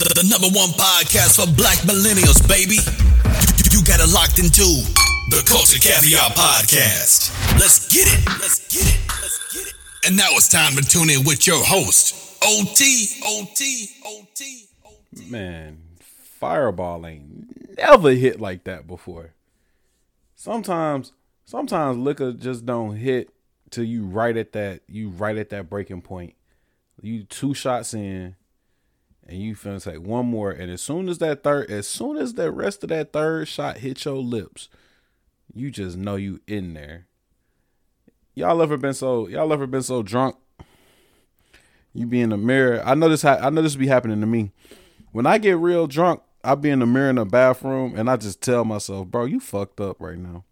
The, the number one podcast for black millennials, baby. You, you got it locked into the Culture Caviar Podcast. Let's get it. Let's get it. Let's get it. And now it's time to tune in with your host, OT, OT, OT, OT. Man, fireball ain't never hit like that before. Sometimes, sometimes liquor just don't hit till you right at that you right at that breaking point. You two shots in, and you finna take one more, and as soon as that third, as soon as the rest of that third shot hit your lips, you just know you in there. Y'all ever been so y'all ever been so drunk? You be in the mirror. I know this. Ha- I know this be happening to me. When I get real drunk, I be in the mirror in the bathroom, and I just tell myself, "Bro, you fucked up right now."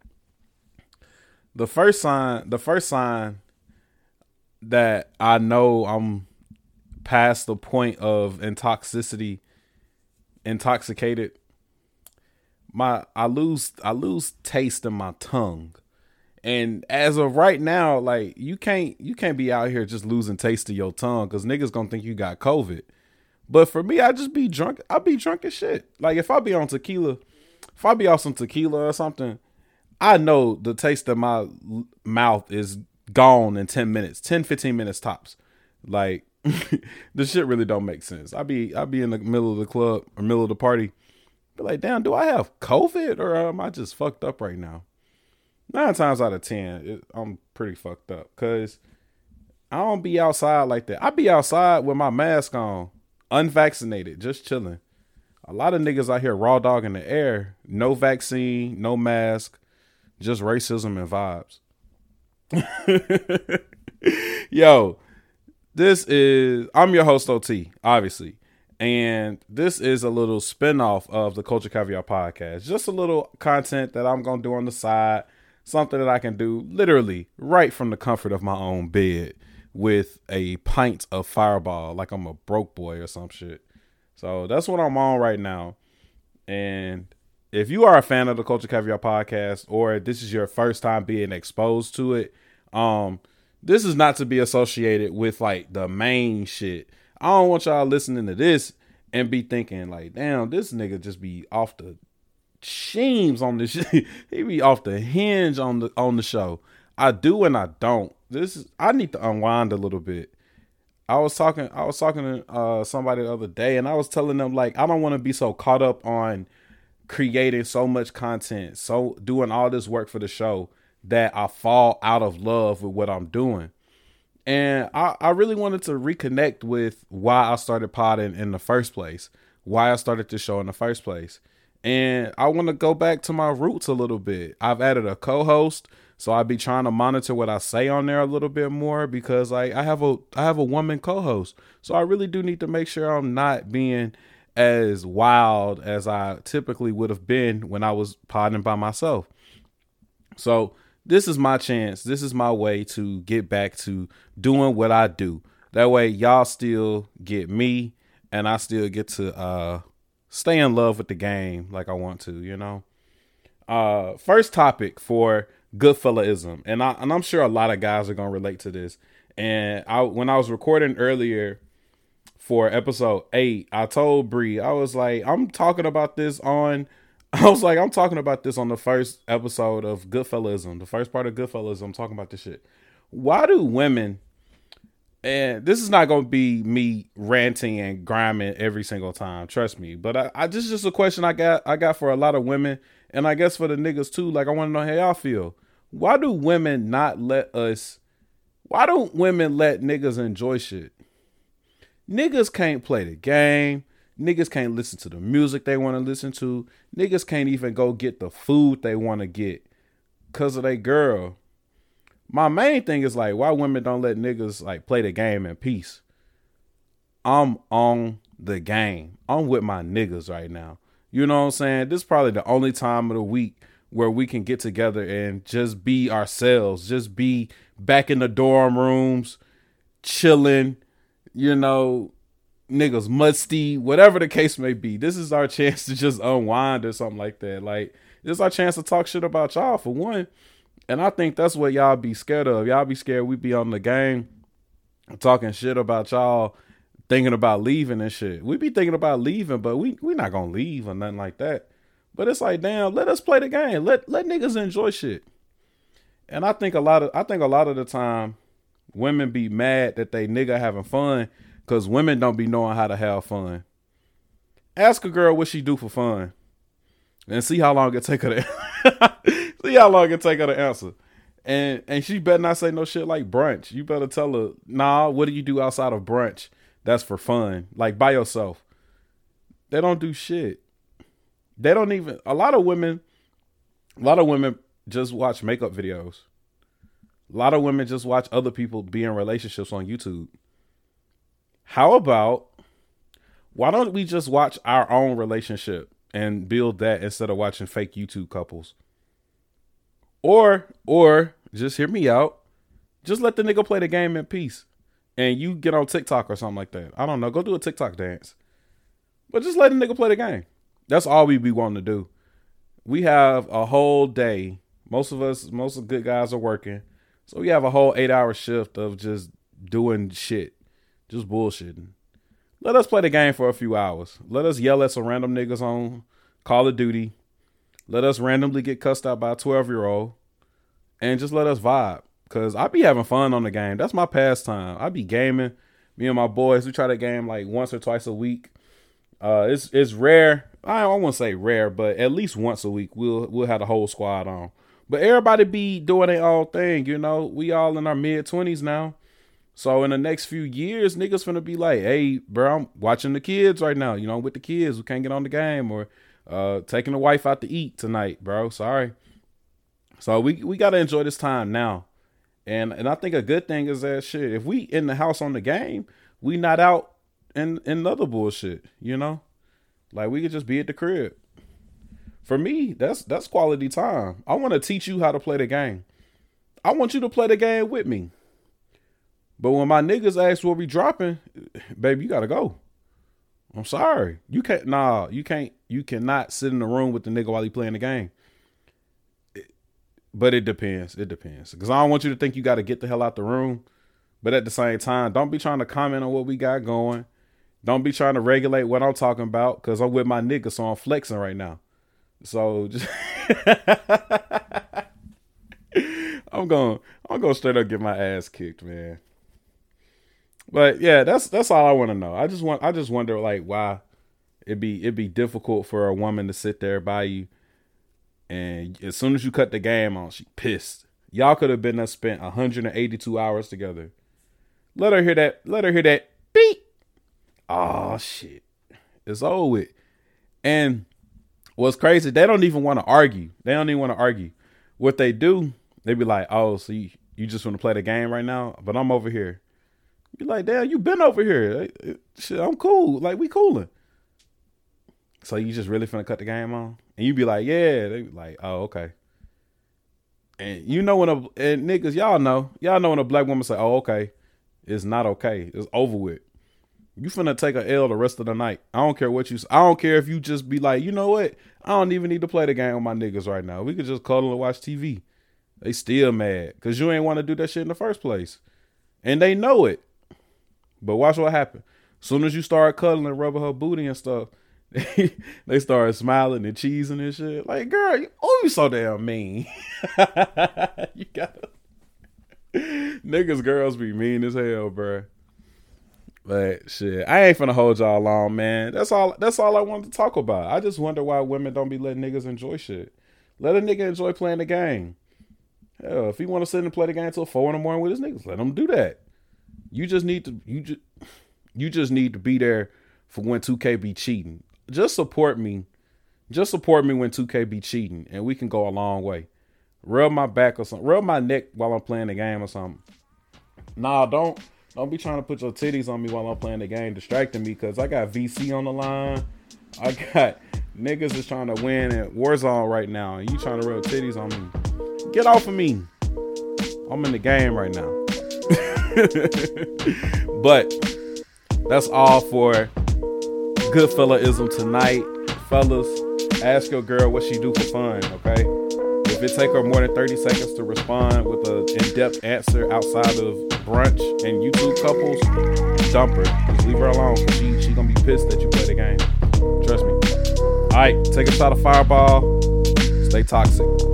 The first sign, the first sign that I know I'm past the point of intoxicity, intoxicated. My I lose I lose taste in my tongue. And as of right now, like you can't you can't be out here just losing taste of your tongue because niggas gonna think you got COVID. But for me, I just be drunk. I be drunk as shit. Like if I be on tequila, if I be off some tequila or something, I know the taste of my mouth is gone in 10 minutes, 10, 15 minutes tops. Like this shit really don't make sense. I be I be in the middle of the club or middle of the party, be like, damn, do I have COVID or am I just fucked up right now? Nine times out of ten, it, I'm pretty fucked up because I don't be outside like that. I be outside with my mask on, unvaccinated, just chilling. A lot of niggas out here raw dog in the air, no vaccine, no mask, just racism and vibes. Yo, this is I'm your host OT, obviously. And this is a little spinoff of the Culture Caviar podcast. Just a little content that I'm gonna do on the side, something that I can do literally right from the comfort of my own bed with a pint of fireball, like I'm a broke boy or some shit. So that's what I'm on right now. And if you are a fan of the Culture Caviar podcast, or this is your first time being exposed to it, um, this is not to be associated with like the main shit. I don't want y'all listening to this and be thinking like, damn, this nigga just be off the sheams on this shit. he be off the hinge on the on the show. I do and I don't. This is I need to unwind a little bit. I was talking I was talking to uh, somebody the other day and I was telling them like I don't want to be so caught up on creating so much content, so doing all this work for the show that I fall out of love with what I'm doing. And I, I really wanted to reconnect with why I started podding in the first place, why I started the show in the first place. And I want to go back to my roots a little bit. I've added a co-host, so I'd be trying to monitor what I say on there a little bit more because like I have a I have a woman co-host. So I really do need to make sure I'm not being as wild as I typically would have been when I was podding by myself. So this is my chance. This is my way to get back to doing what I do. That way y'all still get me and I still get to uh stay in love with the game like I want to, you know. Uh first topic for Goodfellaism. And I and I'm sure a lot of guys are to relate to this. And I when I was recording earlier for episode 8, I told Bree I was like I'm talking about this on I was like, I'm talking about this on the first episode of Goodfellaism, the first part of Goodfellaism. I'm talking about this shit. Why do women, and this is not going to be me ranting and grinding every single time, trust me, but I, I just just a question I got I got for a lot of women, and I guess for the niggas too. Like, I want to know how y'all feel. Why do women not let us? Why don't women let niggas enjoy shit? Niggas can't play the game. Niggas can't listen to the music they want to listen to. Niggas can't even go get the food they want to get because of their girl. My main thing is like why women don't let niggas like play the game in peace. I'm on the game. I'm with my niggas right now. You know what I'm saying? This is probably the only time of the week where we can get together and just be ourselves, just be back in the dorm rooms, chilling, you know, niggas musty, whatever the case may be. This is our chance to just unwind or something like that. Like this is our chance to talk shit about y'all for one. And I think that's what y'all be scared of. Y'all be scared we be on the game talking shit about y'all thinking about leaving and shit. We be thinking about leaving, but we we not gonna leave or nothing like that. But it's like, damn, let us play the game. Let let niggas enjoy shit. And I think a lot of I think a lot of the time women be mad that they nigga having fun because women don't be knowing how to have fun. Ask a girl what she do for fun. And see how long it take her to see how long it take her to answer. And and she better not say no shit like brunch. You better tell her, nah, what do you do outside of brunch? That's for fun. Like by yourself. They don't do shit. They don't even a lot of women a lot of women just watch makeup videos. A lot of women just watch other people be in relationships on YouTube. How about why don't we just watch our own relationship and build that instead of watching fake YouTube couples? Or or just hear me out. Just let the nigga play the game in peace. And you get on TikTok or something like that. I don't know. Go do a TikTok dance. But just let the nigga play the game. That's all we be wanting to do. We have a whole day. Most of us, most of the good guys are working. So we have a whole eight hour shift of just doing shit. Just bullshitting. Let us play the game for a few hours. Let us yell at some random niggas on Call of Duty. Let us randomly get cussed out by a 12 year old. And just let us vibe. Cause I be having fun on the game. That's my pastime. I be gaming. Me and my boys, we try to game like once or twice a week. Uh, it's it's rare. I want to say rare, but at least once a week we'll we'll have the whole squad on. But everybody be doing their own thing, you know. We all in our mid twenties now. So in the next few years, niggas gonna be like, hey, bro, I'm watching the kids right now. You know, I'm with the kids, we can't get on the game or uh taking the wife out to eat tonight, bro. Sorry. So we we gotta enjoy this time now. And and I think a good thing is that shit, if we in the house on the game, we not out in in other bullshit, you know? Like we could just be at the crib. For me, that's that's quality time. I want to teach you how to play the game. I want you to play the game with me. But when my niggas ask what we dropping, baby, you gotta go. I'm sorry. You can't nah, you can't you cannot sit in the room with the nigga while he playing the game. but it depends. It depends. Cause I don't want you to think you gotta get the hell out the room. But at the same time, don't be trying to comment on what we got going. Don't be trying to regulate what I'm talking about because I'm with my nigga, so I'm flexing right now. So just I'm going I'm gonna straight up get my ass kicked, man. But yeah, that's that's all I want to know. I just want I just wonder like why it'd be it'd be difficult for a woman to sit there by you and as soon as you cut the game on, she pissed. Y'all could have been there spent 182 hours together. Let her hear that. Let her hear that beep. Oh shit. It's over with. And what's crazy, they don't even want to argue. They don't even want to argue. What they do, they be like, oh, so you just want to play the game right now? But I'm over here. Be like, damn, you been over here. Shit, I'm cool. Like, we cooling. So you just really finna cut the game on? And you be like, yeah. They be like, oh, okay. And you know when a and niggas, y'all know, y'all know when a black woman say, oh, okay, it's not okay. It's over with. You finna take a L the rest of the night. I don't care what you. I don't care if you just be like, you know what? I don't even need to play the game with my niggas right now. We could just cuddle and watch TV. They still mad because you ain't want to do that shit in the first place, and they know it. But watch what happen. Soon as you start cuddling rubbing her booty and stuff, they start smiling and cheesing and shit. Like, girl, you, oh, you so damn mean. you gotta niggas, girls be mean as hell, bro. But shit, I ain't finna hold y'all long, man. That's all. That's all I wanted to talk about. I just wonder why women don't be letting niggas enjoy shit. Let a nigga enjoy playing the game. Hell, if he want to sit and play the game until four in the morning with his niggas, let him do that. You just need to you just you just need to be there for when 2K be cheating. Just support me. Just support me when 2K be cheating, and we can go a long way. Rub my back or something. Rub my neck while I'm playing the game or something. Nah, don't don't be trying to put your titties on me while I'm playing the game, distracting me because I got VC on the line. I got niggas is trying to win at Warzone right now, and you trying to rub titties on me. Get off of me. I'm in the game right now. but that's all for good fellaism tonight. Fellas, ask your girl what she do for fun, okay? If it take her more than 30 seconds to respond with an in-depth answer outside of brunch and YouTube couples, dump her. Just leave her alone. She she gonna be pissed that you play the game. Trust me. All right, take a shot of Fireball. Stay toxic.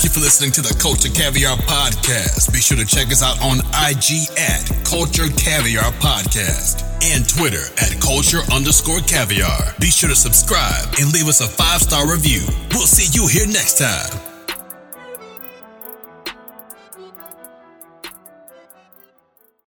Thank you for listening to the Culture Caviar Podcast. Be sure to check us out on IG at Culture Caviar Podcast and Twitter at Culture underscore caviar. Be sure to subscribe and leave us a five star review. We'll see you here next time.